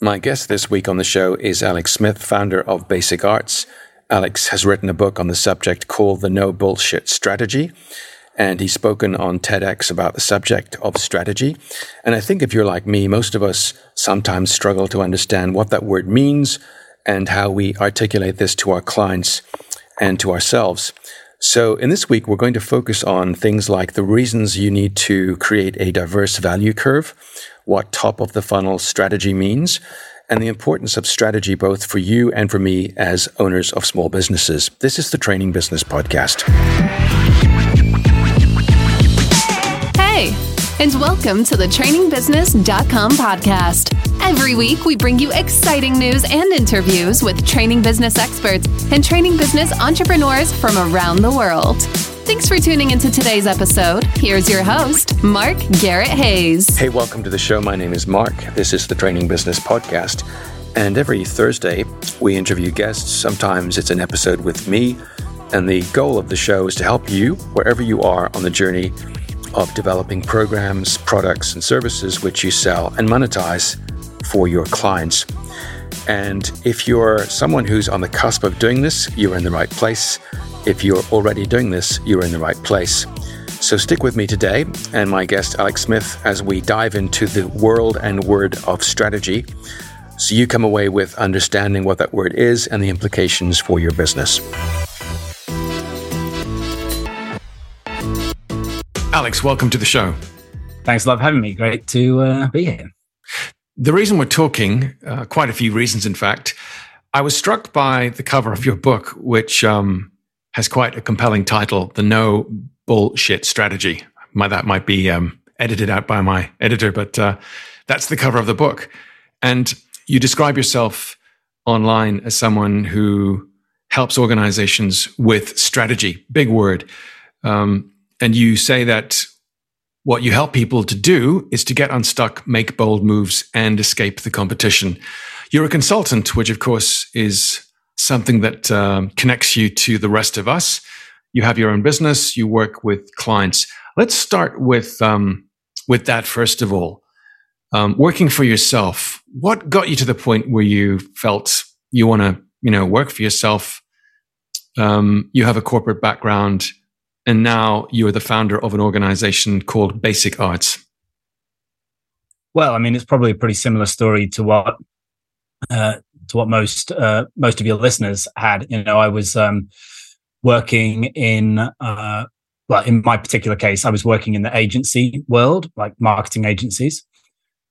My guest this week on the show is Alex Smith, founder of Basic Arts. Alex has written a book on the subject called The No Bullshit Strategy, and he's spoken on TEDx about the subject of strategy. And I think if you're like me, most of us sometimes struggle to understand what that word means and how we articulate this to our clients and to ourselves. So, in this week, we're going to focus on things like the reasons you need to create a diverse value curve, what top of the funnel strategy means, and the importance of strategy both for you and for me as owners of small businesses. This is the Training Business Podcast. Hey, and welcome to the trainingbusiness.com podcast. Every week, we bring you exciting news and interviews with training business experts and training business entrepreneurs from around the world. Thanks for tuning into today's episode. Here's your host, Mark Garrett Hayes. Hey, welcome to the show. My name is Mark. This is the Training Business Podcast. And every Thursday, we interview guests. Sometimes it's an episode with me. And the goal of the show is to help you, wherever you are on the journey of developing programs, products, and services which you sell and monetize for your clients. And if you're someone who's on the cusp of doing this, you're in the right place. If you're already doing this, you're in the right place. So stick with me today and my guest Alex Smith as we dive into the world and word of strategy so you come away with understanding what that word is and the implications for your business. Alex, welcome to the show. Thanks a lot for having me. Great to uh, be here. The reason we're talking, uh, quite a few reasons, in fact, I was struck by the cover of your book, which um, has quite a compelling title The No Bullshit Strategy. My, that might be um, edited out by my editor, but uh, that's the cover of the book. And you describe yourself online as someone who helps organizations with strategy, big word. Um, and you say that what you help people to do is to get unstuck, make bold moves, and escape the competition. You're a consultant, which of course is something that um, connects you to the rest of us. You have your own business. You work with clients. Let's start with um, with that first of all. Um, working for yourself. What got you to the point where you felt you want to, you know, work for yourself? Um, you have a corporate background, and now you're the founder of an organization called Basic Arts. Well, I mean, it's probably a pretty similar story to what uh, to what most uh, most of your listeners had. You know, I was um, working in uh, well, in my particular case, I was working in the agency world, like marketing agencies,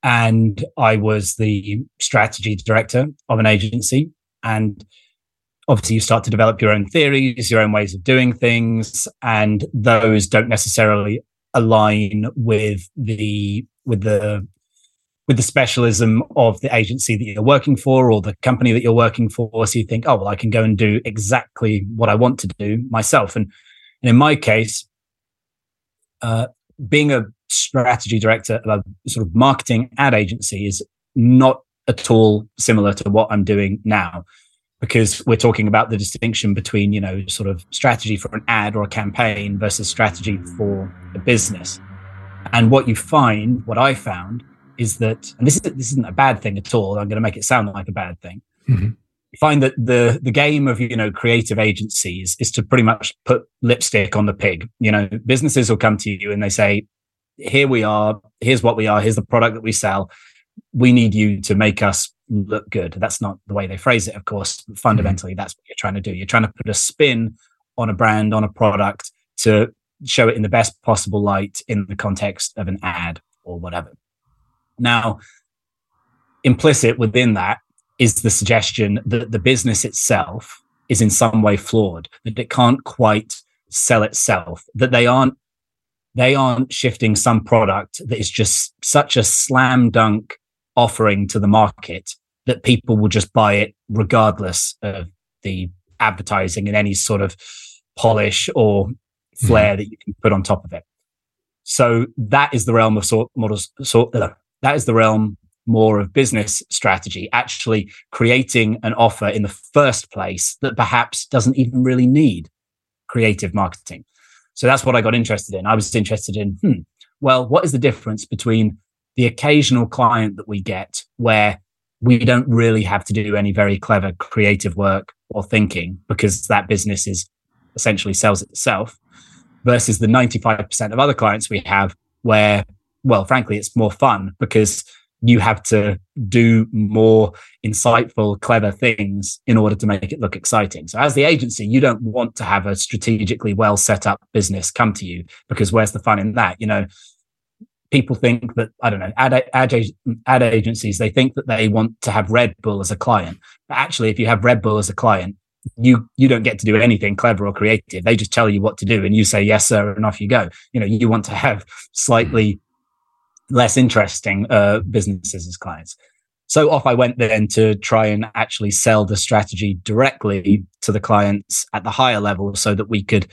and I was the strategy director of an agency. And obviously, you start to develop your own theories, your own ways of doing things, and those don't necessarily align with the with the with the specialism of the agency that you're working for or the company that you're working for. So you think, oh, well, I can go and do exactly what I want to do myself. And, and in my case, uh, being a strategy director of a sort of marketing ad agency is not at all similar to what I'm doing now because we're talking about the distinction between, you know, sort of strategy for an ad or a campaign versus strategy for a business. And what you find, what I found, is that, and this, is, this isn't a bad thing at all. I'm going to make it sound like a bad thing. Mm-hmm. You find that the the game of you know creative agencies is to pretty much put lipstick on the pig. You know, businesses will come to you and they say, "Here we are. Here's what we are. Here's the product that we sell. We need you to make us look good." That's not the way they phrase it, of course. fundamentally, mm-hmm. that's what you're trying to do. You're trying to put a spin on a brand, on a product to show it in the best possible light in the context of an ad or whatever. Now, implicit within that is the suggestion that the business itself is in some way flawed, that it can't quite sell itself, that they aren't they aren't shifting some product that is just such a slam dunk offering to the market that people will just buy it regardless of the advertising and any sort of polish or flair mm. that you can put on top of it. So that is the realm of sort models, sort that is the realm more of business strategy, actually creating an offer in the first place that perhaps doesn't even really need creative marketing. So that's what I got interested in. I was interested in, hmm, well, what is the difference between the occasional client that we get where we don't really have to do any very clever creative work or thinking because that business is essentially sells itself versus the 95% of other clients we have where well frankly it's more fun because you have to do more insightful clever things in order to make it look exciting. So as the agency you don't want to have a strategically well set up business come to you because where's the fun in that? You know people think that I don't know ad, ad, ad agencies they think that they want to have Red Bull as a client. But actually, if you have Red Bull as a client, you you don't get to do anything clever or creative. They just tell you what to do, and you say yes, sir, and off you go. You know, you want to have slightly less interesting uh, businesses as clients. So off I went then to try and actually sell the strategy directly to the clients at the higher level, so that we could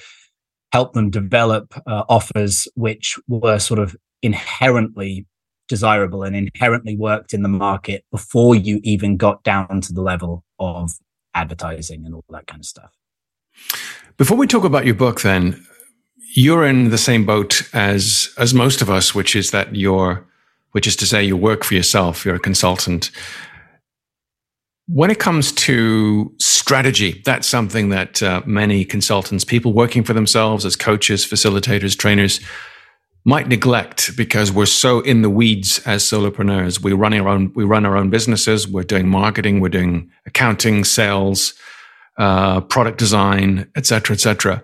help them develop uh, offers which were sort of inherently desirable and inherently worked in the market before you even got down to the level of advertising and all that kind of stuff. Before we talk about your book, then, you're in the same boat as as most of us, which is that you're, which is to say, you work for yourself. You're a consultant. When it comes to strategy, that's something that uh, many consultants, people working for themselves as coaches, facilitators, trainers, might neglect because we're so in the weeds as solopreneurs. We run our own, we run our own businesses. We're doing marketing, we're doing accounting, sales, uh, product design, etc., etc.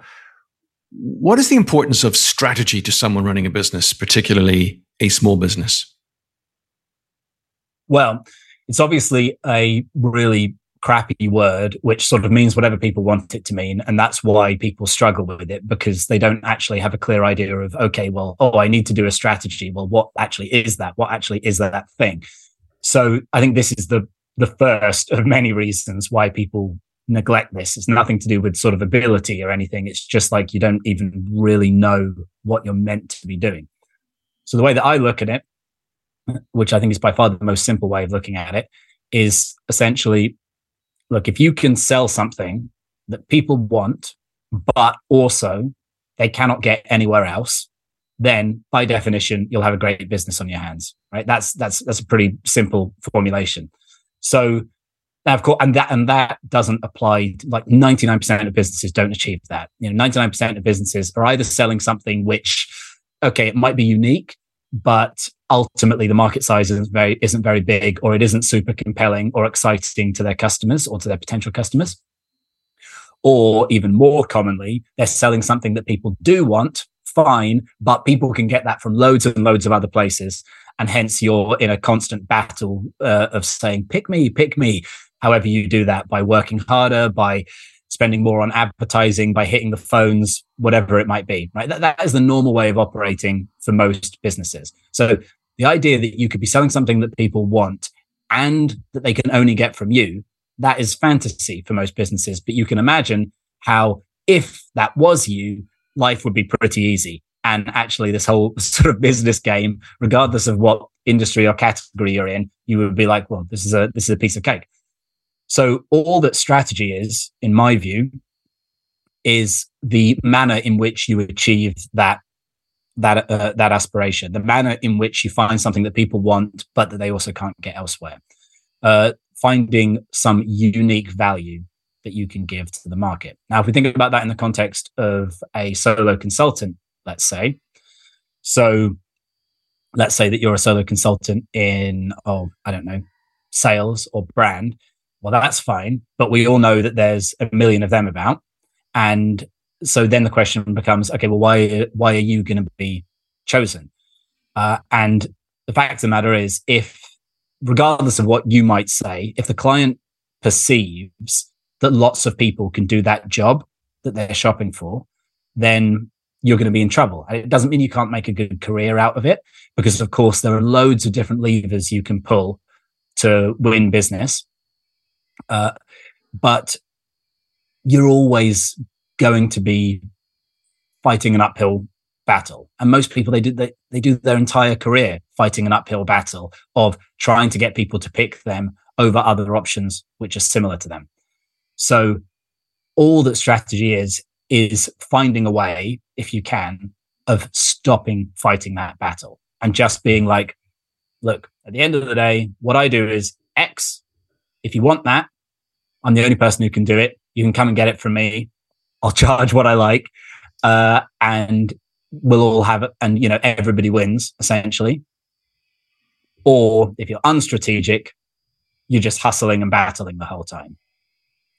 What is the importance of strategy to someone running a business, particularly a small business? Well, it's obviously a really crappy word, which sort of means whatever people want it to mean. And that's why people struggle with it because they don't actually have a clear idea of, okay, well, oh, I need to do a strategy. Well, what actually is that? What actually is that thing? So I think this is the the first of many reasons why people neglect this. It's nothing to do with sort of ability or anything. It's just like you don't even really know what you're meant to be doing. So the way that I look at it, which I think is by far the most simple way of looking at it, is essentially look, if you can sell something that people want, but also they cannot get anywhere else, then by definition, you'll have a great business on your hands, right? That's, that's, that's a pretty simple formulation. So of course, and that, and that doesn't apply. Like 99% of businesses don't achieve that. You know, 99% of businesses are either selling something which, okay, it might be unique, but ultimately the market size isn't very isn't very big or it isn't super compelling or exciting to their customers or to their potential customers or even more commonly they're selling something that people do want fine but people can get that from loads and loads of other places and hence you're in a constant battle uh, of saying pick me pick me however you do that by working harder by spending more on advertising by hitting the phones, whatever it might be, right? That, that is the normal way of operating for most businesses. So the idea that you could be selling something that people want and that they can only get from you, that is fantasy for most businesses. But you can imagine how if that was you, life would be pretty easy. And actually, this whole sort of business game, regardless of what industry or category you're in, you would be like, well, this is a this is a piece of cake. So all that strategy is, in my view, is the manner in which you achieve that that uh, that aspiration, the manner in which you find something that people want, but that they also can't get elsewhere. Uh, finding some unique value that you can give to the market. Now, if we think about that in the context of a solo consultant, let's say, so let's say that you're a solo consultant in, oh, I don't know, sales or brand, well, that's fine. But we all know that there's a million of them about. And so then the question becomes, okay, well, why, why are you going to be chosen? Uh, and the fact of the matter is, if, regardless of what you might say, if the client perceives that lots of people can do that job that they're shopping for, then you're going to be in trouble. It doesn't mean you can't make a good career out of it, because of course there are loads of different levers you can pull to win business. Uh, but you're always going to be fighting an uphill battle. And most people, they do, they, they do their entire career fighting an uphill battle of trying to get people to pick them over other options, which are similar to them. So all that strategy is, is finding a way, if you can, of stopping fighting that battle and just being like, look, at the end of the day, what I do is X. If you want that, I'm the only person who can do it. You can come and get it from me. I'll charge what I like. Uh, and we'll all have it. And, you know, everybody wins essentially. Or if you're unstrategic, you're just hustling and battling the whole time.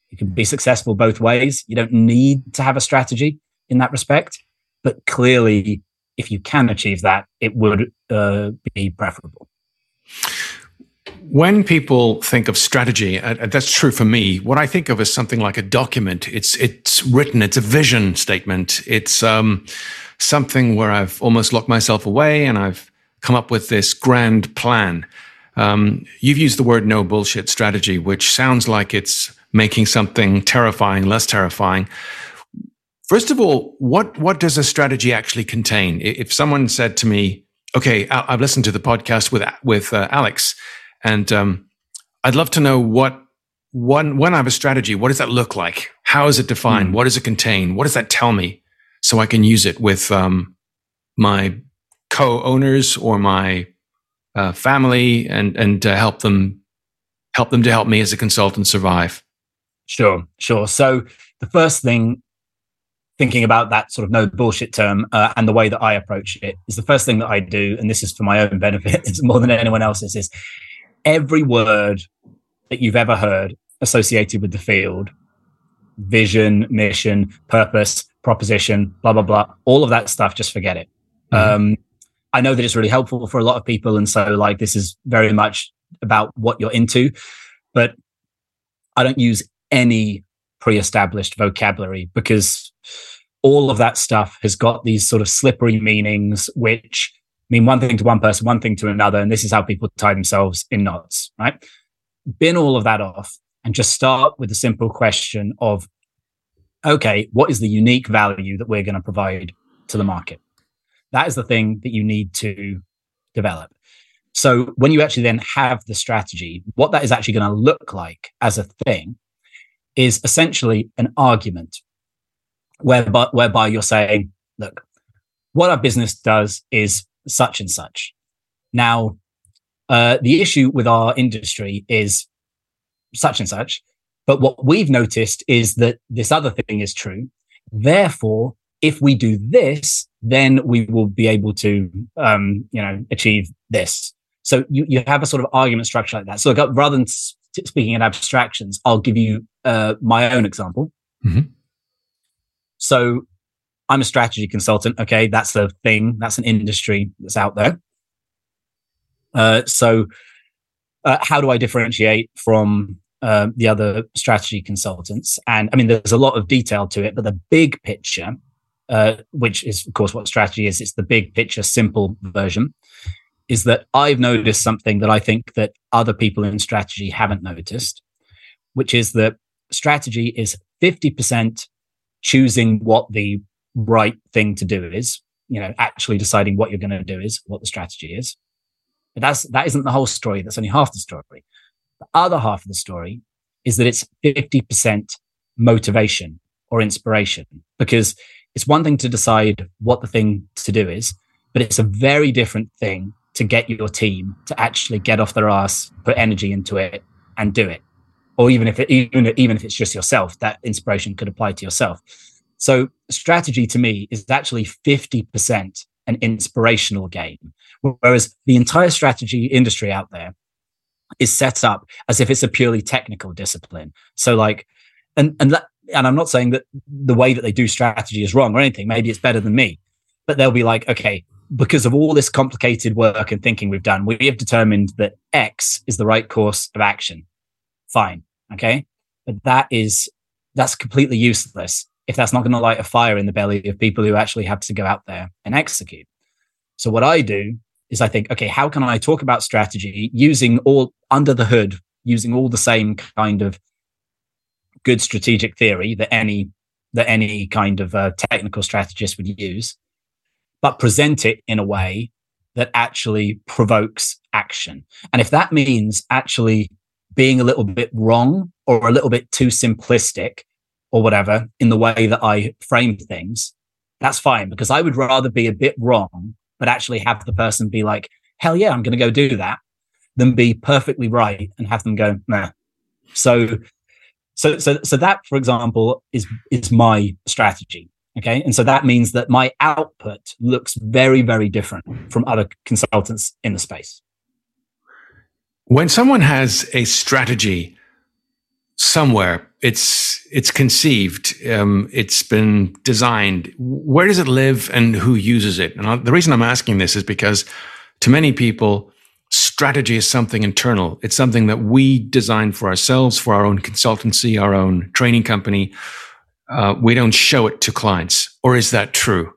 You can be successful both ways. You don't need to have a strategy in that respect. But clearly, if you can achieve that, it would uh, be preferable. When people think of strategy, uh, that's true for me. What I think of is something like a document. It's it's written. It's a vision statement. It's um, something where I've almost locked myself away and I've come up with this grand plan. Um, you've used the word no bullshit strategy, which sounds like it's making something terrifying less terrifying. First of all, what what does a strategy actually contain? If someone said to me, "Okay, I've listened to the podcast with with uh, Alex, and um, I'd love to know what one when I have a strategy, what does that look like? How is it defined? Mm. What does it contain? What does that tell me, so I can use it with um, my co-owners or my uh, family, and and uh, help them help them to help me as a consultant survive." Sure, sure. So the first thing thinking about that sort of no bullshit term uh, and the way that I approach it is the first thing that I do, and this is for my own benefit, it's more than anyone else's, is every word that you've ever heard associated with the field vision, mission, purpose, proposition, blah, blah, blah, all of that stuff, just forget it. Mm-hmm. Um, I know that it's really helpful for a lot of people. And so, like, this is very much about what you're into, but I don't use any pre established vocabulary because all of that stuff has got these sort of slippery meanings, which mean one thing to one person, one thing to another. And this is how people tie themselves in knots, right? Bin all of that off and just start with the simple question of, okay, what is the unique value that we're going to provide to the market? That is the thing that you need to develop. So when you actually then have the strategy, what that is actually going to look like as a thing is essentially an argument whereby, whereby you're saying, look, what our business does is such and such. Now, uh, the issue with our industry is such and such. But what we've noticed is that this other thing is true. Therefore, if we do this, then we will be able to, um, you know, achieve this. So you, you have a sort of argument structure like that. So rather than speaking in abstractions, I'll give you uh, my own example. Mm-hmm. So I'm a strategy consultant. Okay. That's a thing. That's an industry that's out there. Uh, so uh, how do I differentiate from uh, the other strategy consultants? And I mean, there's a lot of detail to it, but the big picture, uh, which is of course what strategy is, it's the big picture, simple version, is that I've noticed something that I think that other people in strategy haven't noticed, which is that strategy is 50% choosing what the right thing to do is, you know, actually deciding what you're going to do is, what the strategy is. But that's, that isn't the whole story. That's only half the story. The other half of the story is that it's 50% motivation or inspiration because it's one thing to decide what the thing to do is, but it's a very different thing to get your team to actually get off their ass, put energy into it and do it or even if it, even even if it's just yourself, that inspiration could apply to yourself. So strategy to me is actually 50% an inspirational game, whereas the entire strategy industry out there is set up as if it's a purely technical discipline. So like, and and and I'm not saying that the way that they do strategy is wrong or anything. Maybe it's better than me, but they'll be like, okay, because of all this complicated work and thinking we've done, we have determined that X is the right course of action. Fine. Okay. But that is, that's completely useless if that's not going to light a fire in the belly of people who actually have to go out there and execute. So what I do is I think, okay, how can I talk about strategy using all under the hood, using all the same kind of good strategic theory that any that any kind of uh, technical strategist would use, but present it in a way that actually provokes action. And if that means actually being a little bit wrong or a little bit too simplistic or whatever in the way that I frame things, that's fine because I would rather be a bit wrong, but actually have the person be like, hell yeah, I'm going to go do that than be perfectly right and have them go, nah. So, so, so, so that, for example, is is my strategy. Okay, and so that means that my output looks very, very different from other consultants in the space. When someone has a strategy somewhere, it's it's conceived, um, it's been designed. Where does it live, and who uses it? And the reason I'm asking this is because to many people, strategy is something internal. It's something that we design for ourselves, for our own consultancy, our own training company. Uh, we don't show it to clients, or is that true?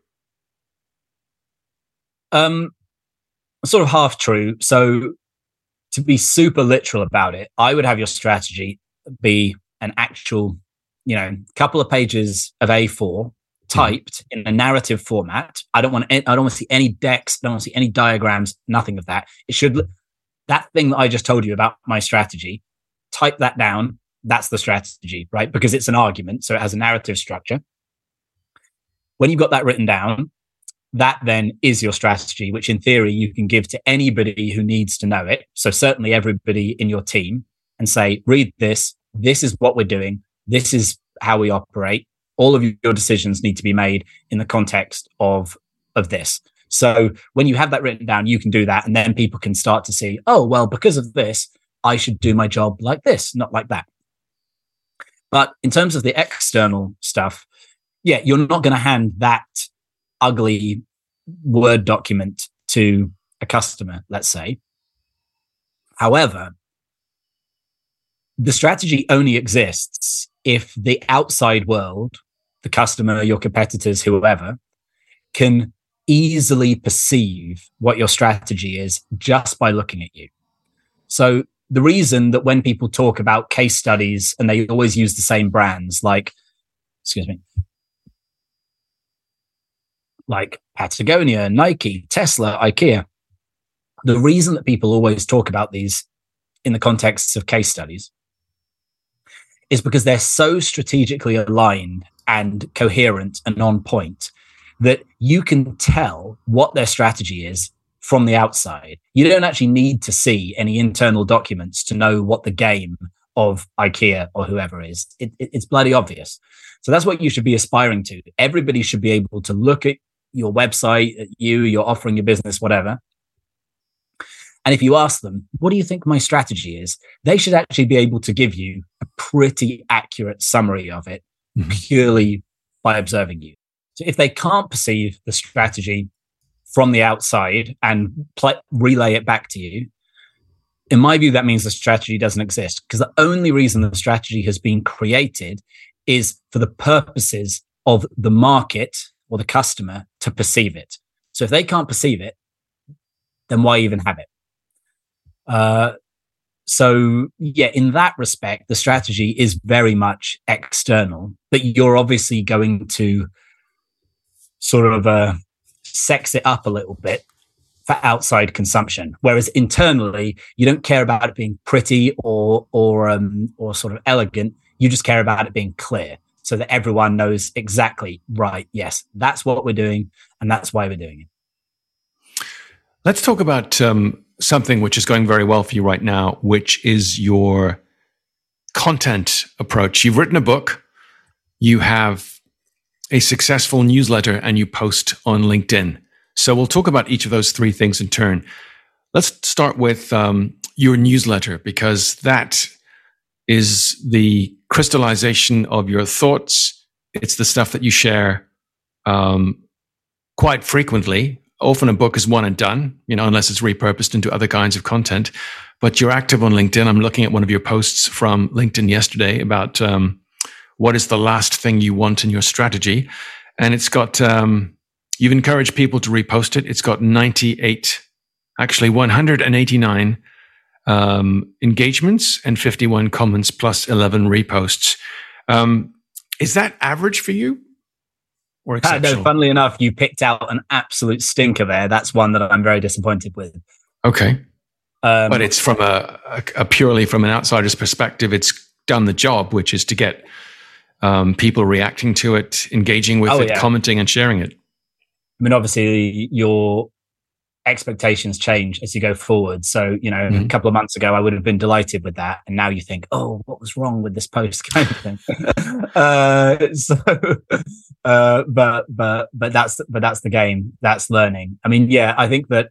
Um, sort of half true. So, to be super literal about it, I would have your strategy be an actual, you know, couple of pages of A4 hmm. typed in a narrative format. I don't want I don't want to see any decks. I don't want to see any diagrams. Nothing of that. It should that thing that I just told you about my strategy. Type that down. That's the strategy, right? Because it's an argument, so it has a narrative structure. When you've got that written down, that then is your strategy, which in theory you can give to anybody who needs to know it. So certainly everybody in your team and say, read this. This is what we're doing. This is how we operate. All of your decisions need to be made in the context of of this. So when you have that written down you can do that and then people can start to see oh well because of this i should do my job like this not like that. But in terms of the external stuff yeah you're not going to hand that ugly word document to a customer let's say. However the strategy only exists if the outside world the customer, your competitors, whoever, can easily perceive what your strategy is just by looking at you. So the reason that when people talk about case studies and they always use the same brands, like, excuse me, like Patagonia, Nike, Tesla, IKEA, the reason that people always talk about these in the context of case studies is because they're so strategically aligned and coherent and on point that you can tell what their strategy is from the outside. You don't actually need to see any internal documents to know what the game of IKEA or whoever is. It, it, it's bloody obvious. So that's what you should be aspiring to. Everybody should be able to look at your website, at you, you're offering your business, whatever. And if you ask them, what do you think my strategy is? They should actually be able to give you a pretty accurate summary of it mm-hmm. purely by observing you. So if they can't perceive the strategy from the outside and play, relay it back to you, in my view, that means the strategy doesn't exist because the only reason the strategy has been created is for the purposes of the market or the customer to perceive it. So if they can't perceive it, then why even have it? Uh, so yeah in that respect the strategy is very much external but you're obviously going to sort of uh, sex it up a little bit for outside consumption. Whereas internally you don't care about it being pretty or or um, or sort of elegant. You just care about it being clear so that everyone knows exactly right yes that's what we're doing and that's why we're doing it. Let's talk about um, something which is going very well for you right now, which is your content approach. You've written a book, you have a successful newsletter, and you post on LinkedIn. So we'll talk about each of those three things in turn. Let's start with um, your newsletter because that is the crystallization of your thoughts. It's the stuff that you share um, quite frequently often a book is one and done, you know, unless it's repurposed into other kinds of content. But you're active on LinkedIn. I'm looking at one of your posts from LinkedIn yesterday about um, what is the last thing you want in your strategy. And it's got, um, you've encouraged people to repost it. It's got 98, actually 189 um, engagements and 51 comments plus 11 reposts. Um, is that average for you? Or exceptional? no, funnily enough, you picked out an absolute stinker there. That's one that I'm very disappointed with. Okay. Um, but it's from a, a, a, purely from an outsider's perspective, it's done the job, which is to get um, people reacting to it, engaging with oh, it, yeah. commenting and sharing it. I mean, obviously, your expectations change as you go forward. So, you know, mm-hmm. a couple of months ago, I would have been delighted with that. And now you think, oh, what was wrong with this post kind of thing. uh, so, uh, but, but, but that's, but that's the game. That's learning. I mean, yeah, I think that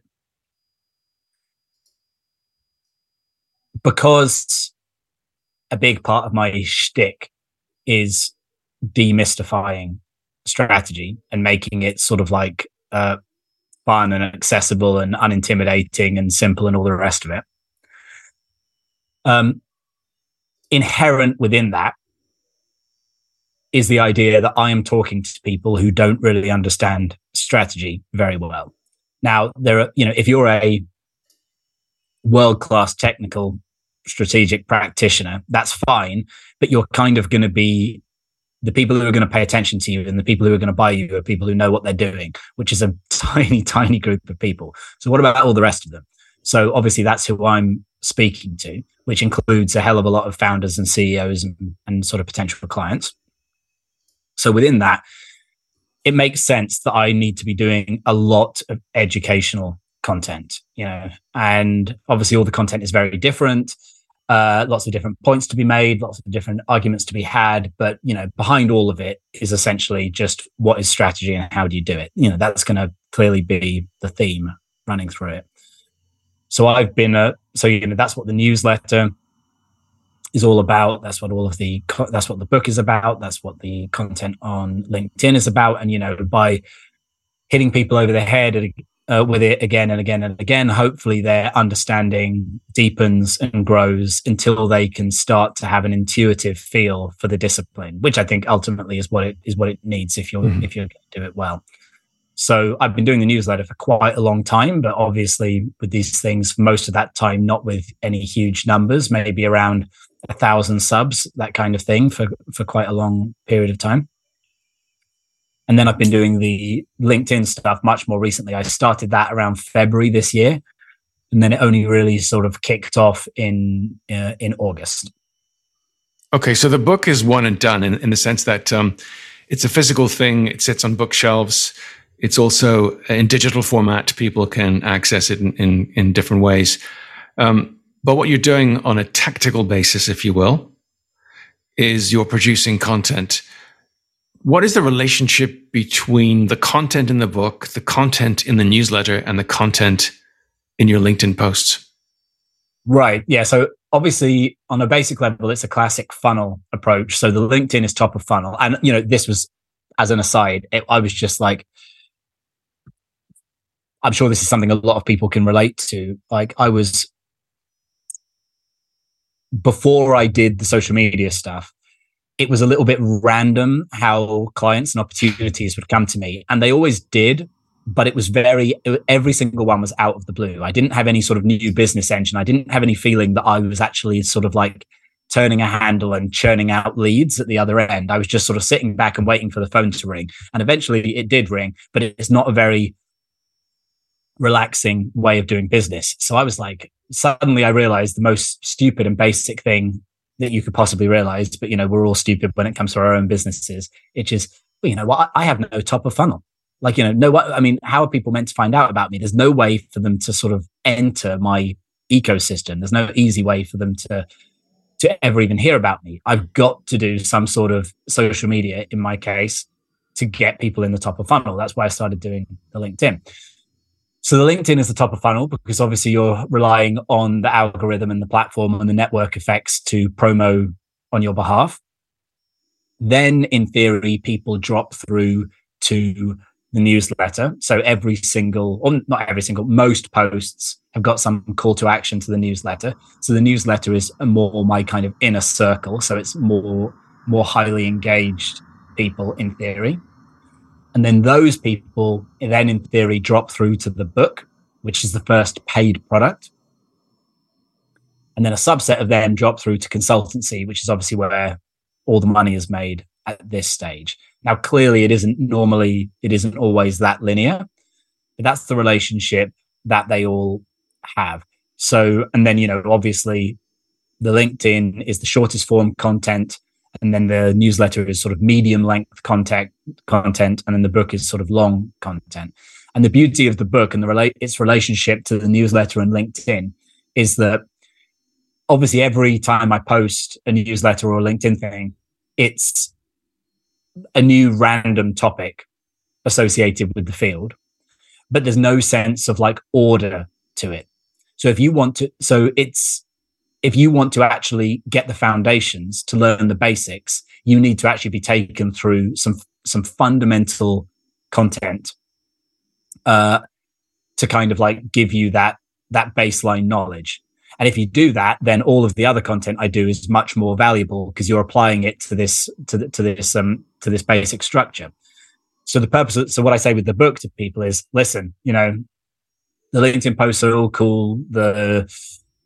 because a big part of my shtick is demystifying strategy and making it sort of like, uh, fun and accessible and unintimidating and simple and all the rest of it. Um, inherent within that is the idea that I am talking to people who don't really understand strategy very well. Now, there are, you know, if you're a world class technical strategic practitioner, that's fine, but you're kind of going to be the people who are going to pay attention to you and the people who are going to buy you are people who know what they're doing, which is a tiny, tiny group of people. So what about all the rest of them? So obviously that's who I'm speaking to, which includes a hell of a lot of founders and CEOs and, and sort of potential clients. So within that, it makes sense that I need to be doing a lot of educational content, you know, and obviously all the content is very different uh, lots of different points to be made, lots of different arguments to be had. But you know, behind all of it is essentially just what is strategy and how do you do it. You know, that's going to clearly be the theme running through it. So I've been, uh, so you know, that's what the newsletter is all about. That's what all of the, that's what the book is about. That's what the content on LinkedIn is about. And you know, by hitting people over the head uh, with it again and again and again. Hopefully, their understanding deepens and grows until they can start to have an intuitive feel for the discipline, which I think ultimately is what it is what it needs if you're mm. if you're going to do it well. So I've been doing the newsletter for quite a long time, but obviously with these things, most of that time not with any huge numbers, maybe around a thousand subs, that kind of thing for for quite a long period of time. And then I've been doing the LinkedIn stuff much more recently. I started that around February this year, and then it only really sort of kicked off in uh, in August. Okay, so the book is one and done in, in the sense that um, it's a physical thing. It sits on bookshelves. It's also in digital format. People can access it in in, in different ways. Um, but what you're doing on a tactical basis, if you will, is you're producing content what is the relationship between the content in the book, the content in the newsletter, and the content in your LinkedIn posts? Right. Yeah. So obviously, on a basic level, it's a classic funnel approach. So the LinkedIn is top of funnel, and you know, this was as an aside. It, I was just like, I'm sure this is something a lot of people can relate to. Like, I was before I did the social media stuff it was a little bit random how clients and opportunities would come to me. And they always did, but it was very, every single one was out of the blue. I didn't have any sort of new business engine. I didn't have any feeling that I was actually sort of like turning a handle and churning out leads at the other end. I was just sort of sitting back and waiting for the phone to ring. And eventually it did ring, but it's not a very relaxing way of doing business. So I was like, suddenly I realized the most stupid and basic thing that you could possibly realize, but you know, we're all stupid when it comes to our own businesses. It's just, well, you know what? I have no top of funnel. Like, you know, no, I mean, how are people meant to find out about me? There's no way for them to sort of enter my ecosystem. There's no easy way for them to, to ever even hear about me. I've got to do some sort of social media in my case to get people in the top of funnel. That's why I started doing the LinkedIn. So the LinkedIn is the top of funnel because obviously you're relying on the algorithm and the platform and the network effects to promo on your behalf. Then in theory, people drop through to the newsletter. So every single, or not every single, most posts have got some call to action to the newsletter. So the newsletter is more my kind of inner circle. So it's more, more highly engaged people in theory. And then those people then in theory drop through to the book, which is the first paid product. And then a subset of them drop through to consultancy, which is obviously where all the money is made at this stage. Now, clearly it isn't normally, it isn't always that linear, but that's the relationship that they all have. So, and then, you know, obviously the LinkedIn is the shortest form content and then the newsletter is sort of medium length content content and then the book is sort of long content And the beauty of the book and the relate its relationship to the newsletter and LinkedIn is that obviously every time I post a newsletter or a LinkedIn thing, it's a new random topic associated with the field, but there's no sense of like order to it. So if you want to, so it's, if you want to actually get the foundations to learn the basics, you need to actually be taken through some, some fundamental content, uh, to kind of like give you that, that baseline knowledge. And if you do that, then all of the other content I do is much more valuable because you're applying it to this, to, the, to this, um, to this basic structure. So the purpose of, so what I say with the book to people is listen, you know, the LinkedIn posts are all cool. The,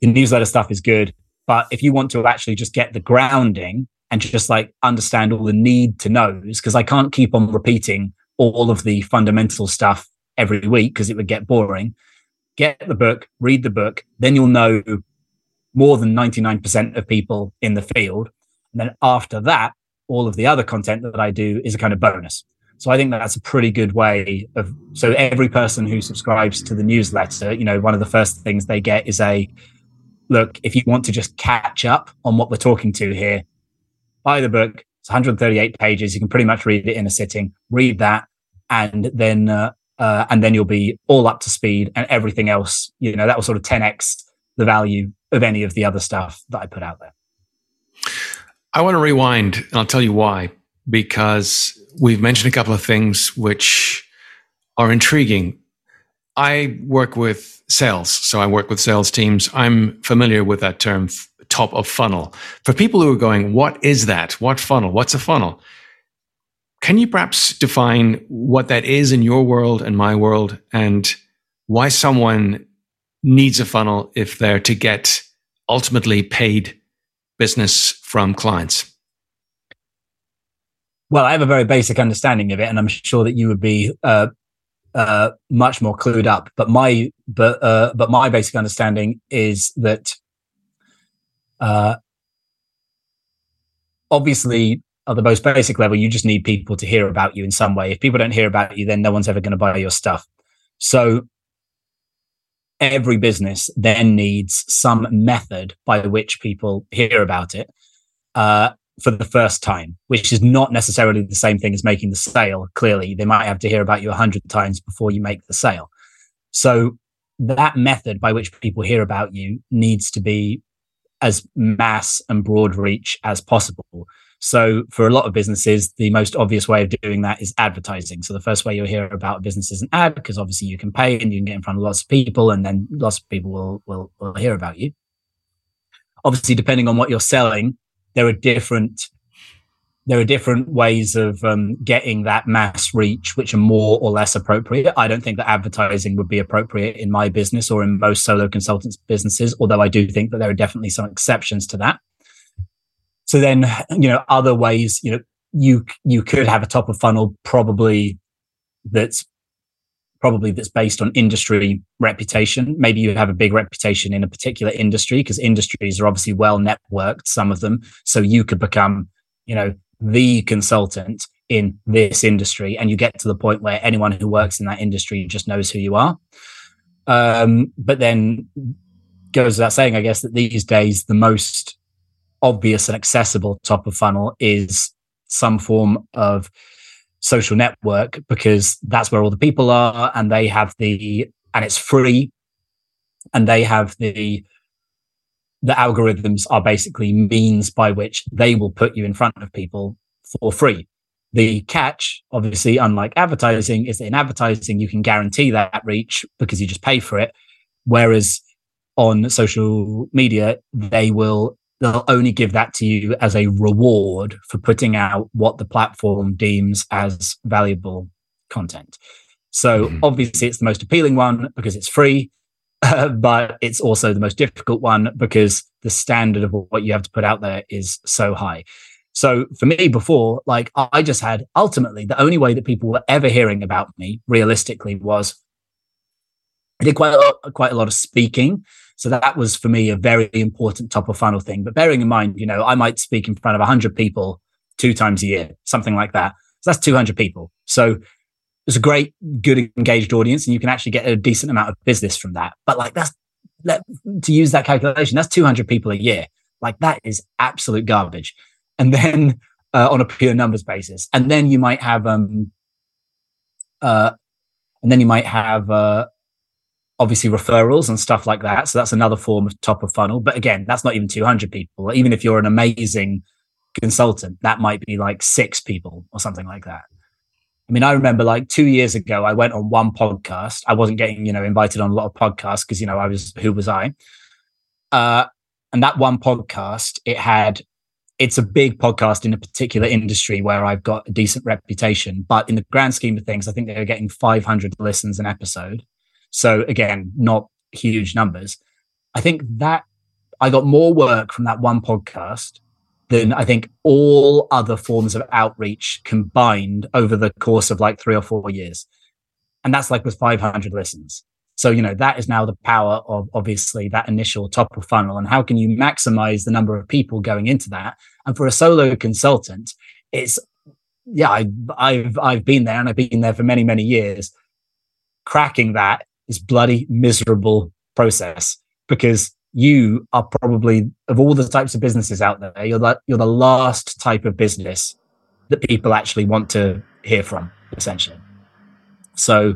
the newsletter stuff is good. But if you want to actually just get the grounding and just like understand all the need to knows, because I can't keep on repeating all of the fundamental stuff every week because it would get boring. Get the book, read the book, then you'll know more than 99% of people in the field. And then after that, all of the other content that I do is a kind of bonus. So I think that's a pretty good way of. So every person who subscribes to the newsletter, you know, one of the first things they get is a look. If you want to just catch up on what we're talking to here, buy the book. It's 138 pages. You can pretty much read it in a sitting. Read that, and then uh, uh, and then you'll be all up to speed. And everything else, you know, that will sort of 10x the value of any of the other stuff that I put out there. I want to rewind, and I'll tell you why. Because we've mentioned a couple of things which are intriguing. I work with sales, so I work with sales teams. I'm familiar with that term, top of funnel. For people who are going, what is that? What funnel? What's a funnel? Can you perhaps define what that is in your world and my world and why someone needs a funnel if they're to get ultimately paid business from clients? Well, I have a very basic understanding of it, and I'm sure that you would be uh, uh, much more clued up. But my but uh, but my basic understanding is that uh, obviously at the most basic level, you just need people to hear about you in some way. If people don't hear about you, then no one's ever going to buy your stuff. So every business then needs some method by which people hear about it. Uh, for the first time, which is not necessarily the same thing as making the sale. Clearly, they might have to hear about you a hundred times before you make the sale. So that method by which people hear about you needs to be as mass and broad reach as possible. So for a lot of businesses, the most obvious way of doing that is advertising. So the first way you'll hear about a business is an ad because obviously you can pay and you can get in front of lots of people and then lots of people will, will, will hear about you. Obviously, depending on what you're selling, there are different there are different ways of um, getting that mass reach, which are more or less appropriate. I don't think that advertising would be appropriate in my business or in most solo consultants' businesses, although I do think that there are definitely some exceptions to that. So then, you know, other ways, you know, you you could have a top of funnel probably that's probably that's based on industry reputation. Maybe you have a big reputation in a particular industry because industries are obviously well networked, some of them. So you could become, you know, the consultant in this industry and you get to the point where anyone who works in that industry just knows who you are. Um, but then goes without saying, I guess, that these days the most obvious and accessible top of funnel is some form of social network because that's where all the people are and they have the and it's free and they have the the algorithms are basically means by which they will put you in front of people for free. The catch obviously unlike advertising is that in advertising you can guarantee that reach because you just pay for it. Whereas on social media they will they'll only give that to you as a reward for putting out what the platform deems as valuable content. So mm-hmm. obviously it's the most appealing one because it's free, uh, but it's also the most difficult one because the standard of what you have to put out there is so high. So for me before, like I just had ultimately the only way that people were ever hearing about me realistically was I did quite a lot, quite a lot of speaking so that was for me a very important top of funnel thing. But bearing in mind, you know, I might speak in front of 100 people two times a year, something like that. So that's 200 people. So it's a great, good, engaged audience, and you can actually get a decent amount of business from that. But like that's let, to use that calculation, that's 200 people a year. Like that is absolute garbage. And then uh, on a pure numbers basis, and then you might have um uh, and then you might have uh obviously referrals and stuff like that. So that's another form of top of funnel. But again, that's not even 200 people. Even if you're an amazing consultant, that might be like six people or something like that. I mean, I remember like two years ago, I went on one podcast. I wasn't getting, you know, invited on a lot of podcasts because, you know, I was, who was I? Uh, and that one podcast, it had, it's a big podcast in a particular industry where I've got a decent reputation. But in the grand scheme of things, I think they were getting 500 listens an episode. So again, not huge numbers. I think that I got more work from that one podcast than I think all other forms of outreach combined over the course of like three or four years. And that's like with 500 listens. So, you know, that is now the power of obviously that initial top of funnel. And how can you maximize the number of people going into that? And for a solo consultant, it's, yeah, I, I've, I've been there and I've been there for many, many years. Cracking that is bloody miserable process because you are probably of all the types of businesses out there, you're the, you're the last type of business that people actually want to hear from, essentially. So,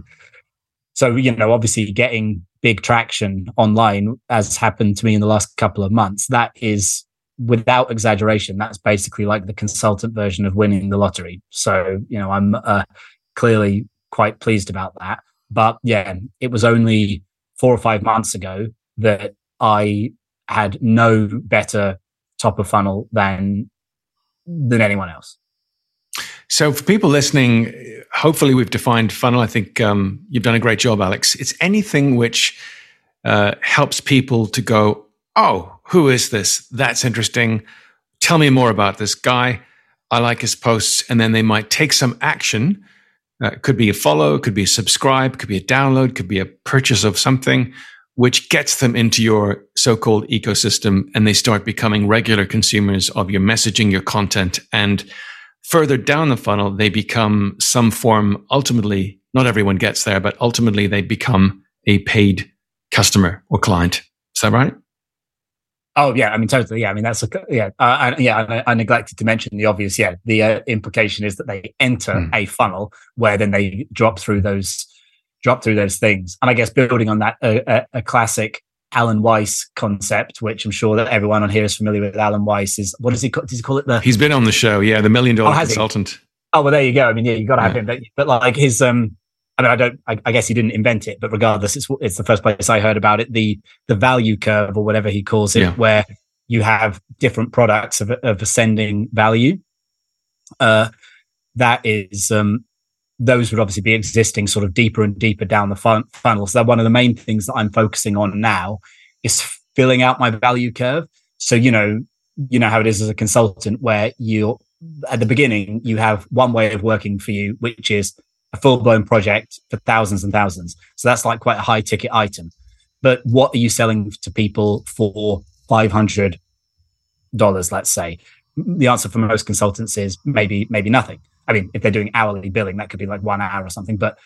so you know, obviously, getting big traction online, as happened to me in the last couple of months, that is without exaggeration, that's basically like the consultant version of winning the lottery. So, you know, I'm uh, clearly quite pleased about that. But yeah, it was only four or five months ago that I had no better top of funnel than than anyone else. So, for people listening, hopefully we've defined funnel. I think um, you've done a great job, Alex. It's anything which uh, helps people to go, "Oh, who is this? That's interesting. Tell me more about this guy. I like his posts," and then they might take some action. Uh, it could be a follow, could be a subscribe, could be a download, could be a purchase of something which gets them into your so-called ecosystem and they start becoming regular consumers of your messaging, your content. And further down the funnel, they become some form, ultimately, not everyone gets there, but ultimately they become a paid customer or client. Is that right? Oh yeah, I mean totally. Yeah, I mean that's a yeah, uh, I, yeah. I, I, neglected to mention the obvious. Yeah, the uh, implication is that they enter mm. a funnel where then they drop through those drop through those things. And I guess building on that, a, a, classic Alan Weiss concept, which I'm sure that everyone on here is familiar with. Alan Weiss is what does he does he call it? The he's been on the show, yeah, the million dollar oh, consultant. He? Oh well, there you go. I mean, yeah, you got to have him, but, but like his um. I mean, I don't. I, I, guess he didn't invent it, but regardless, it's it's the first place I heard about it. The the value curve or whatever he calls it, yeah. where you have different products of, of ascending value. Uh, that is um, those would obviously be existing sort of deeper and deeper down the fun- funnel. So one of the main things that I'm focusing on now is filling out my value curve. So, you know, you know how it is as a consultant where you're at the beginning you have one way of working for you, which is a full blown project for thousands and thousands. So that's like quite a high ticket item. But what are you selling to people for five hundred dollars, let's say? The answer for most consultants is maybe maybe nothing. I mean, if they're doing hourly billing, that could be like one hour or something, but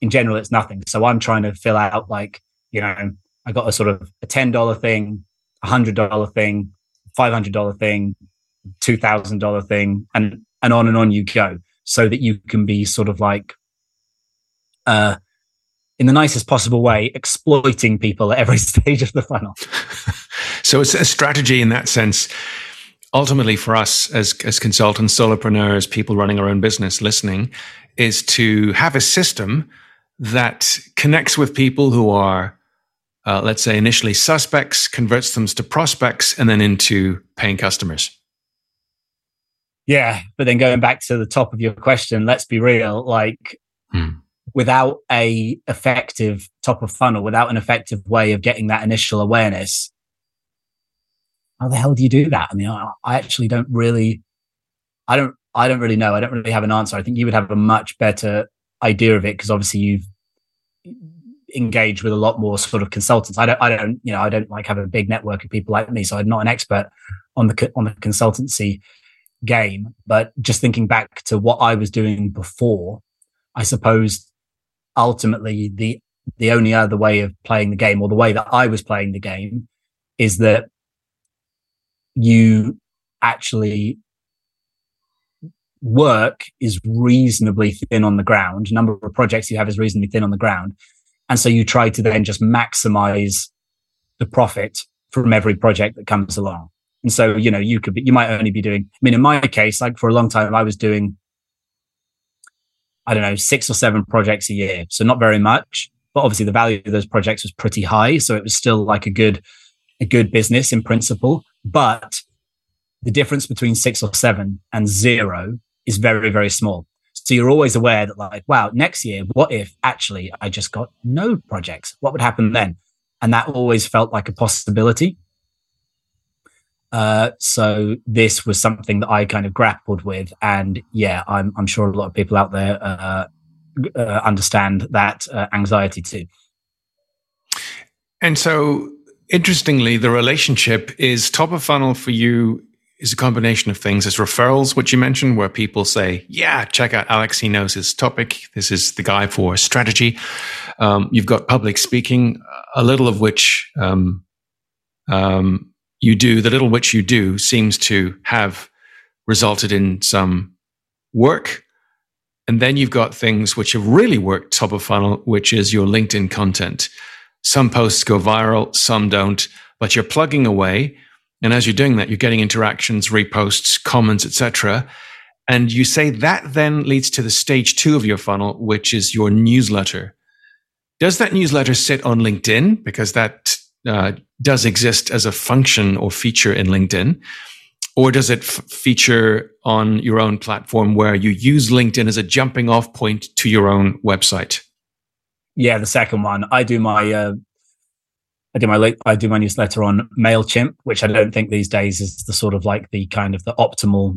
in general, it's nothing. So I'm trying to fill out like, you know, I got a sort of a $10 thing, a hundred dollar thing, $500 thing, $2,000 thing, and, and on and on you go so that you can be sort of like, uh, in the nicest possible way, exploiting people at every stage of the funnel. so it's a strategy in that sense ultimately for us as, as consultants, solopreneurs, people running our own business listening is to have a system that connects with people who are, uh, let's say, initially suspects, converts them to prospects, and then into paying customers. Yeah, but then going back to the top of your question, let's be real. Like, hmm. Without a effective top of funnel, without an effective way of getting that initial awareness, how the hell do you do that? I mean, I, I actually don't really, I don't, I don't really know. I don't really have an answer. I think you would have a much better idea of it because obviously you've engaged with a lot more sort of consultants. I don't, I don't, you know, I don't like have a big network of people like me, so I'm not an expert on the on the consultancy game. But just thinking back to what I was doing before, I suppose ultimately the the only other way of playing the game or the way that I was playing the game is that you actually work is reasonably thin on the ground. Number of projects you have is reasonably thin on the ground. And so you try to then just maximize the profit from every project that comes along. And so, you know, you could be, you might only be doing, I mean, in my case, like for a long time, I was doing, I don't know, six or seven projects a year. So not very much, but obviously the value of those projects was pretty high. So it was still like a good, a good business in principle. But the difference between six or seven and zero is very, very small. So you're always aware that like, wow, next year, what if actually I just got no projects? What would happen then? And that always felt like a possibility. Uh, so this was something that I kind of grappled with, and yeah, I'm, I'm sure a lot of people out there uh, uh, understand that uh, anxiety too. And so, interestingly, the relationship is top of funnel for you is a combination of things. As referrals, which you mentioned, where people say, "Yeah, check out Alex. He knows his topic. This is the guy for strategy." Um, you've got public speaking, a little of which um, um, you do. The little which you do seems to have resulted in some work. And then you've got things which have really worked top of funnel, which is your LinkedIn content. Some posts go viral, some don't, but you're plugging away and as you're doing that, you're getting interactions, reposts, comments, etc. And you say that then leads to the stage two of your funnel, which is your newsletter. Does that newsletter sit on LinkedIn? Because that uh, does exist as a function or feature in LinkedIn. Or does it f- feature on your own platform where you use LinkedIn as a jumping off point to your own website? Yeah, the second one. I do my uh, I do my I do my newsletter on Mailchimp, which I don't think these days is the sort of like the kind of the optimal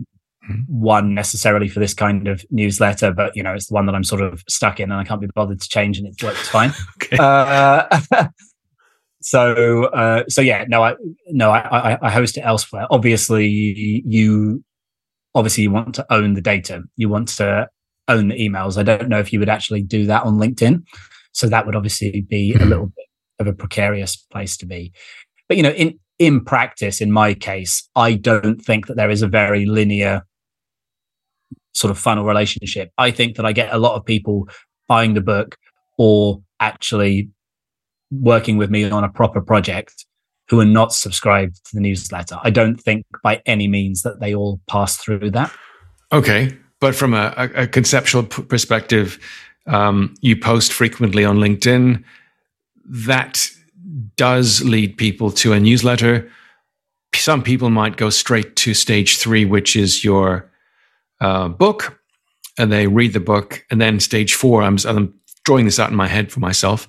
mm-hmm. one necessarily for this kind of newsletter, but you know it's the one that I'm sort of stuck in, and I can't be bothered to change, and it works fine. uh, so uh, so yeah, no, I no, I, I, I host it elsewhere. Obviously, you obviously you want to own the data. You want to own the emails. I don't know if you would actually do that on LinkedIn. So that would obviously be a mm-hmm. little bit of a precarious place to be. But you know, in in practice, in my case, I don't think that there is a very linear sort of funnel relationship. I think that I get a lot of people buying the book or actually working with me on a proper project who are not subscribed to the newsletter. I don't think by any means that they all pass through that. Okay. But from a, a conceptual p- perspective, um, you post frequently on LinkedIn that does lead people to a newsletter. Some people might go straight to stage three, which is your uh, book, and they read the book. And then stage four, I'm, I'm drawing this out in my head for myself,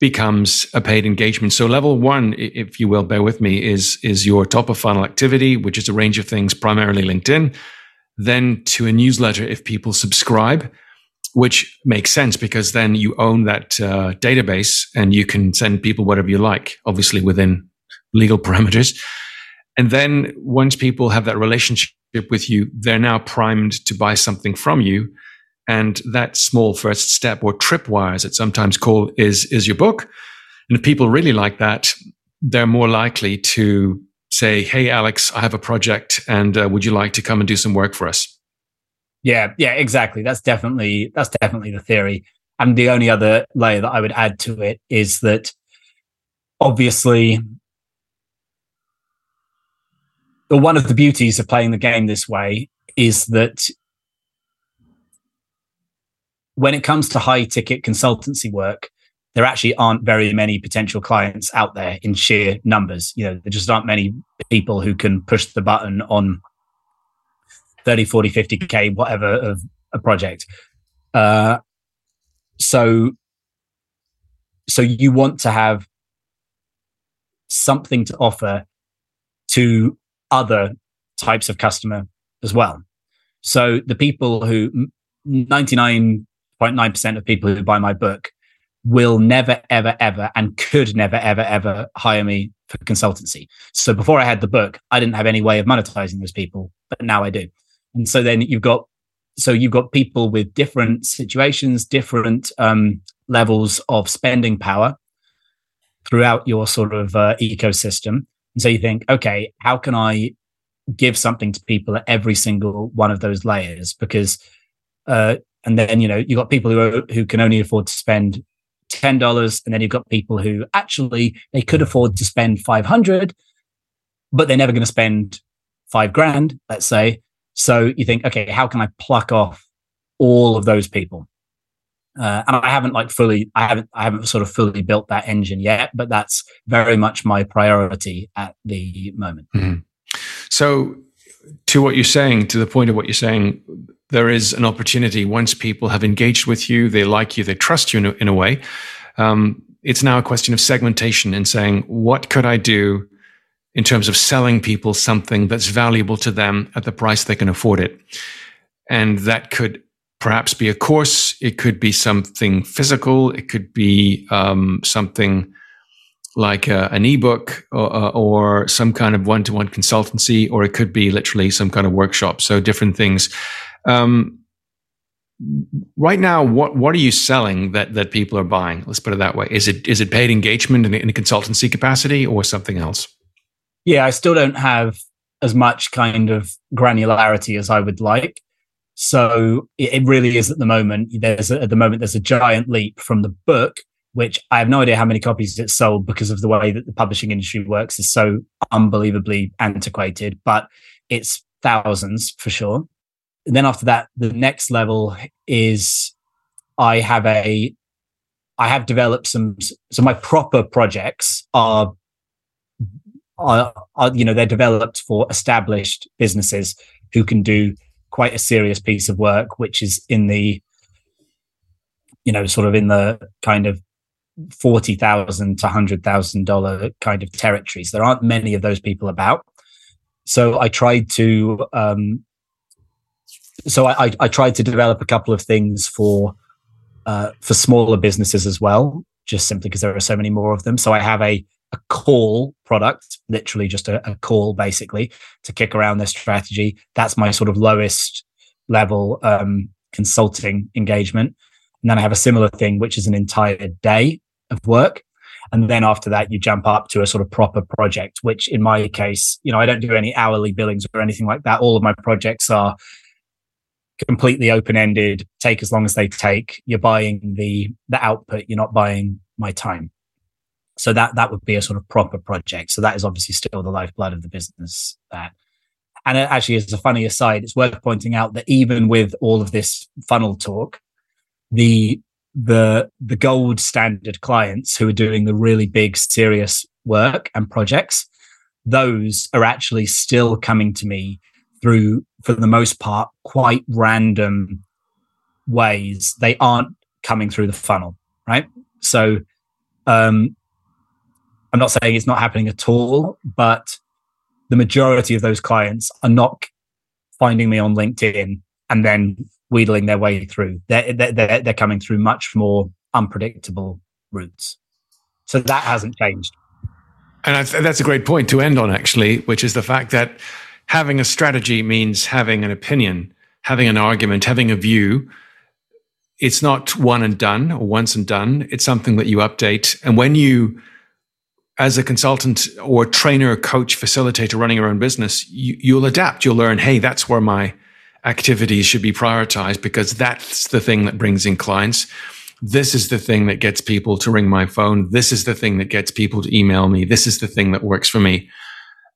becomes a paid engagement. So level one, if you will, bear with me, is is your top of funnel activity, which is a range of things, primarily LinkedIn. Then to a newsletter if people subscribe which makes sense because then you own that uh, database and you can send people whatever you like, obviously within legal parameters. And then once people have that relationship with you, they're now primed to buy something from you. And that small first step or tripwire, as it's sometimes called, is, is your book. And if people really like that, they're more likely to say, Hey, Alex, I have a project and uh, would you like to come and do some work for us? Yeah, yeah, exactly. That's definitely that's definitely the theory. And the only other layer that I would add to it is that obviously one of the beauties of playing the game this way is that when it comes to high ticket consultancy work, there actually aren't very many potential clients out there in sheer numbers. You know, there just aren't many people who can push the button on 30, 40, 50K, whatever of a project. Uh, so, so you want to have something to offer to other types of customer as well. So the people who 99.9% of people who buy my book will never, ever, ever, and could never, ever, ever hire me for consultancy. So before I had the book, I didn't have any way of monetizing those people, but now I do. And so then you've got so you've got people with different situations, different um, levels of spending power throughout your sort of uh, ecosystem. And so you think, okay, how can I give something to people at every single one of those layers? Because, uh, and then you know you've got people who are, who can only afford to spend ten dollars, and then you've got people who actually they could afford to spend five hundred, but they're never going to spend five grand, let's say. So you think, okay, how can I pluck off all of those people? Uh, and I haven't like fully, I haven't, I haven't sort of fully built that engine yet, but that's very much my priority at the moment. Mm-hmm. So, to what you're saying, to the point of what you're saying, there is an opportunity once people have engaged with you, they like you, they trust you in a, in a way. Um, it's now a question of segmentation and saying, what could I do in terms of selling people something that's valuable to them at the price they can afford it. And that could perhaps be a course. It could be something physical. It could be um, something like a, an ebook or, uh, or some kind of one-to-one consultancy, or it could be literally some kind of workshop. So different things. Um, right now, what what are you selling that that people are buying? Let's put it that way. Is it is it paid engagement in, in a consultancy capacity or something else? yeah, I still don't have as much kind of granularity as I would like. So it, it really is at the moment. There's a, at the moment there's a giant leap from the book, which I have no idea how many copies it sold because of the way that the publishing industry works is so unbelievably antiquated. But it's thousands for sure. And then after that, the next level is I have a I have developed some so my proper projects are are, are you know they're developed for established businesses who can do quite a serious piece of work, which is in the you know sort of in the kind of forty thousand to hundred thousand dollar kind of territories. There aren't many of those people about, so I tried to um, so I, I tried to develop a couple of things for uh, for smaller businesses as well, just simply because there are so many more of them. So I have a a call product, literally just a, a, call basically to kick around their strategy. That's my sort of lowest level um, consulting engagement. And then I have a similar thing, which is an entire day of work. And then after that, you jump up to a sort of proper project, which in my case, you know, I don't do any hourly billings or anything like that. All of my projects are completely open ended, take as long as they take. You're buying the the output, you're not buying my time. So that that would be a sort of proper project. So that is obviously still the lifeblood of the business. That, and actually, as a funny aside, it's worth pointing out that even with all of this funnel talk, the the the gold standard clients who are doing the really big, serious work and projects, those are actually still coming to me through, for the most part, quite random ways. They aren't coming through the funnel, right? So um, I'm not saying it's not happening at all, but the majority of those clients are not finding me on LinkedIn and then wheedling their way through. They're, they're, they're coming through much more unpredictable routes. So that hasn't changed. And that's a great point to end on, actually, which is the fact that having a strategy means having an opinion, having an argument, having a view. It's not one and done or once and done. It's something that you update. And when you as a consultant or trainer, coach, facilitator running your own business, you, will adapt. You'll learn, hey, that's where my activities should be prioritized because that's the thing that brings in clients. This is the thing that gets people to ring my phone. This is the thing that gets people to email me. This is the thing that works for me.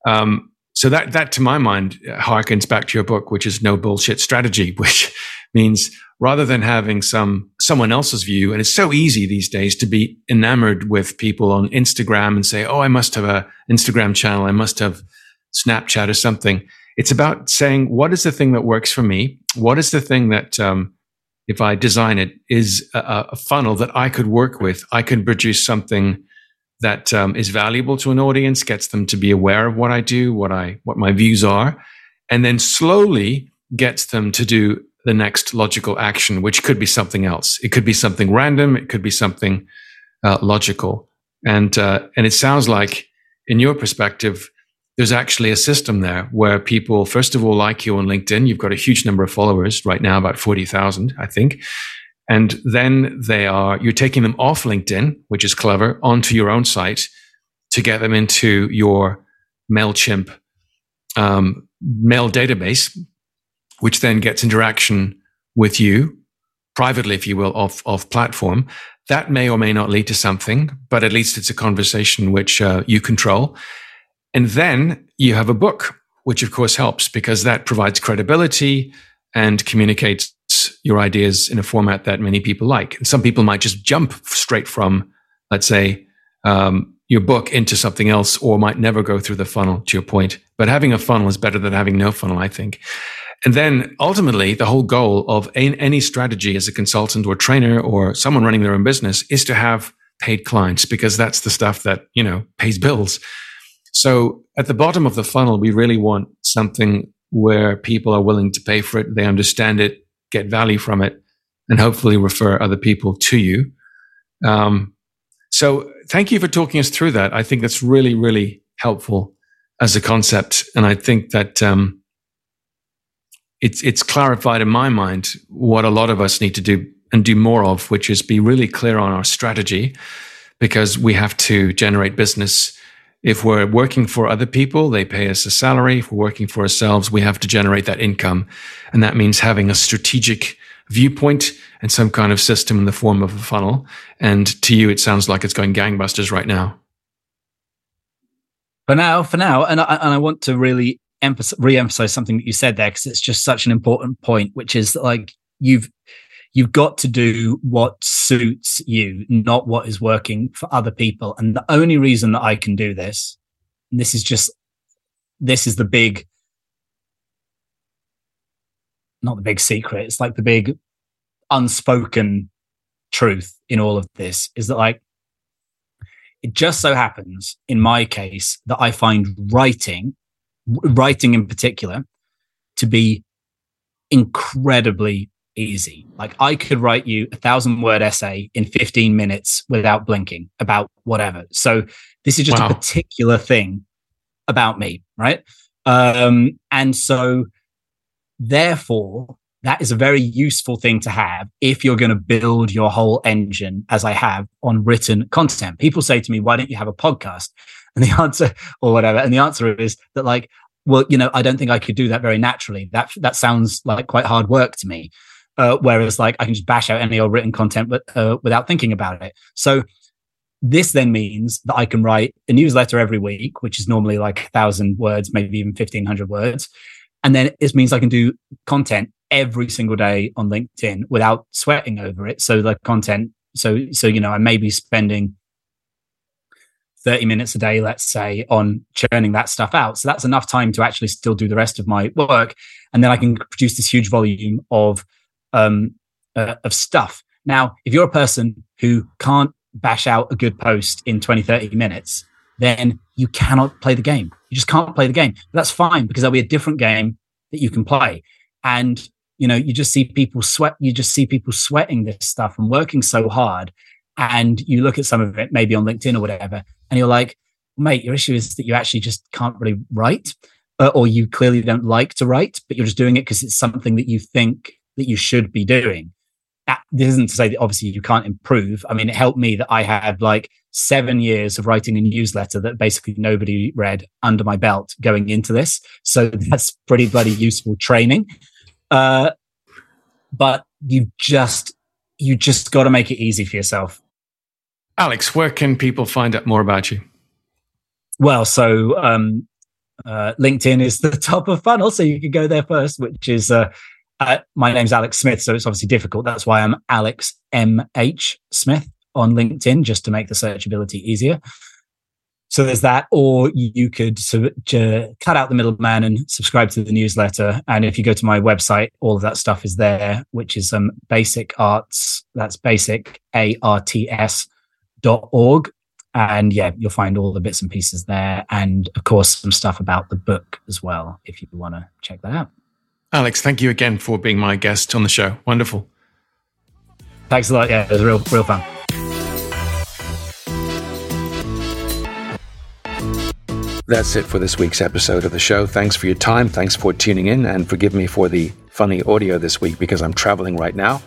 Um, so that that to my mind harkens back to your book, which is no bullshit strategy, which means rather than having some someone else's view and it's so easy these days to be enamored with people on instagram and say oh i must have a instagram channel i must have snapchat or something it's about saying what is the thing that works for me what is the thing that um, if i design it is a, a, funnel that i could work with i can produce something that um, is valuable to an audience gets them to be aware of what i do what i what my views are and then slowly gets them to do the next logical action, which could be something else. It could be something random. It could be something uh, logical. And uh, and it sounds like, in your perspective, there's actually a system there where people, first of all, like you on LinkedIn. You've got a huge number of followers right now, about 40,000, I think. And then they are, you're taking them off LinkedIn, which is clever, onto your own site to get them into your MailChimp um, mail database, which then gets interaction with you privately, if you will, off, off platform. That may or may not lead to something, but at least it's a conversation which uh, you control. And then you have a book, which of course helps because that provides credibility and communicates your ideas in a format that many people like. And some people might just jump straight from, let's say, um, your book into something else or might never go through the funnel to your point. But having a funnel is better than having no funnel, I think. And then ultimately, the whole goal of any strategy as a consultant or trainer or someone running their own business is to have paid clients because that's the stuff that, you know, pays bills. So at the bottom of the funnel, we really want something where people are willing to pay for it. They understand it, get value from it, and hopefully refer other people to you. Um, so thank you for talking us through that. I think that's really, really helpful as a concept. And I think that, um, it's it's clarified in my mind what a lot of us need to do and do more of, which is be really clear on our strategy, because we have to generate business. If we're working for other people, they pay us a salary. If we're working for ourselves, we have to generate that income, and that means having a strategic viewpoint and some kind of system in the form of a funnel. And to you, it sounds like it's going gangbusters right now. For now, for now, and I, and I want to really emphasize, re-emphasize something that you said there because it's just such an important point, which is like you've you've got to do what suits you, not what is working for other people. And the only reason that I can do this, this is just this is the big not the big secret, it's like the big unspoken truth in all of this is that like it just so happens in my case that I find writing writing in particular to be incredibly easy. Like I could write you a thousand word essay in 15 minutes without blinking about whatever. So this is just wow. a particular thing about me, right? Um, and so therefore, that is a very useful thing to have if you're going to build your whole engine as I have on written content. People say to me, why don't you have a podcast? And the answer, or whatever, and the answer is that like, well, you know, I don't think I could do that very naturally. That that sounds like quite hard work to me. Uh, whereas, like, I can just bash out any old written content, uh, without thinking about it. So this then means that I can write a newsletter every week, which is normally like a thousand words, maybe even fifteen hundred words, and then it means I can do content every single day on LinkedIn without sweating over it. So the content, so so you know, I may be spending 30 minutes a day, let's say, on churning that stuff out. So that's enough time to actually still do the rest of my work. And then I can produce this huge volume of, um, uh, of stuff. Now, if you're a person who can't bash out a good post in 20, 30 minutes, then you cannot play the game. You just can't play the game. But that's fine because there'll be a different game that you can play. And, you know, you just see people sweat, you just see people sweating this stuff and working so hard. And you look at some of it, maybe on LinkedIn or whatever, and you're like, mate, your issue is that you actually just can't really write, uh, or you clearly don't like to write, but you're just doing it because it's something that you think that you should be doing. That, this isn't to say that obviously you can't improve. I mean, it helped me that I had like seven years of writing a newsletter that basically nobody read under my belt going into this. So that's pretty bloody useful training. Uh, but you just you just got to make it easy for yourself. Alex, where can people find out more about you? Well, so um, uh, LinkedIn is the top of funnel, so you can go there first, which is uh, uh, my name's Alex Smith, so it's obviously difficult. That's why I'm Alex M H Smith on LinkedIn, just to make the searchability easier. So there's that, or you could cut out the middleman and subscribe to the newsletter. And if you go to my website, all of that stuff is there, which is um, basic arts. That's basic A R T S dot org. And yeah, you'll find all the bits and pieces there. And of course, some stuff about the book as well, if you want to check that out. Alex, thank you again for being my guest on the show. Wonderful. Thanks a lot. Yeah, it was real, real fun. That's it for this week's episode of the show. Thanks for your time. Thanks for tuning in and forgive me for the funny audio this week because I'm traveling right now.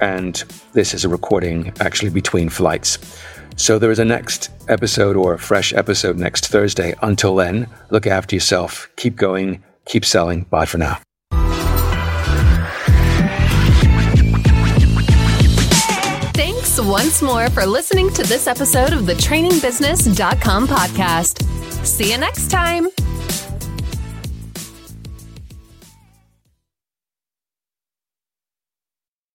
And this is a recording actually between flights. So there is a next episode or a fresh episode next Thursday. Until then, look after yourself. Keep going. Keep selling. Bye for now. Once more for listening to this episode of the trainingbusiness.com podcast. See you next time.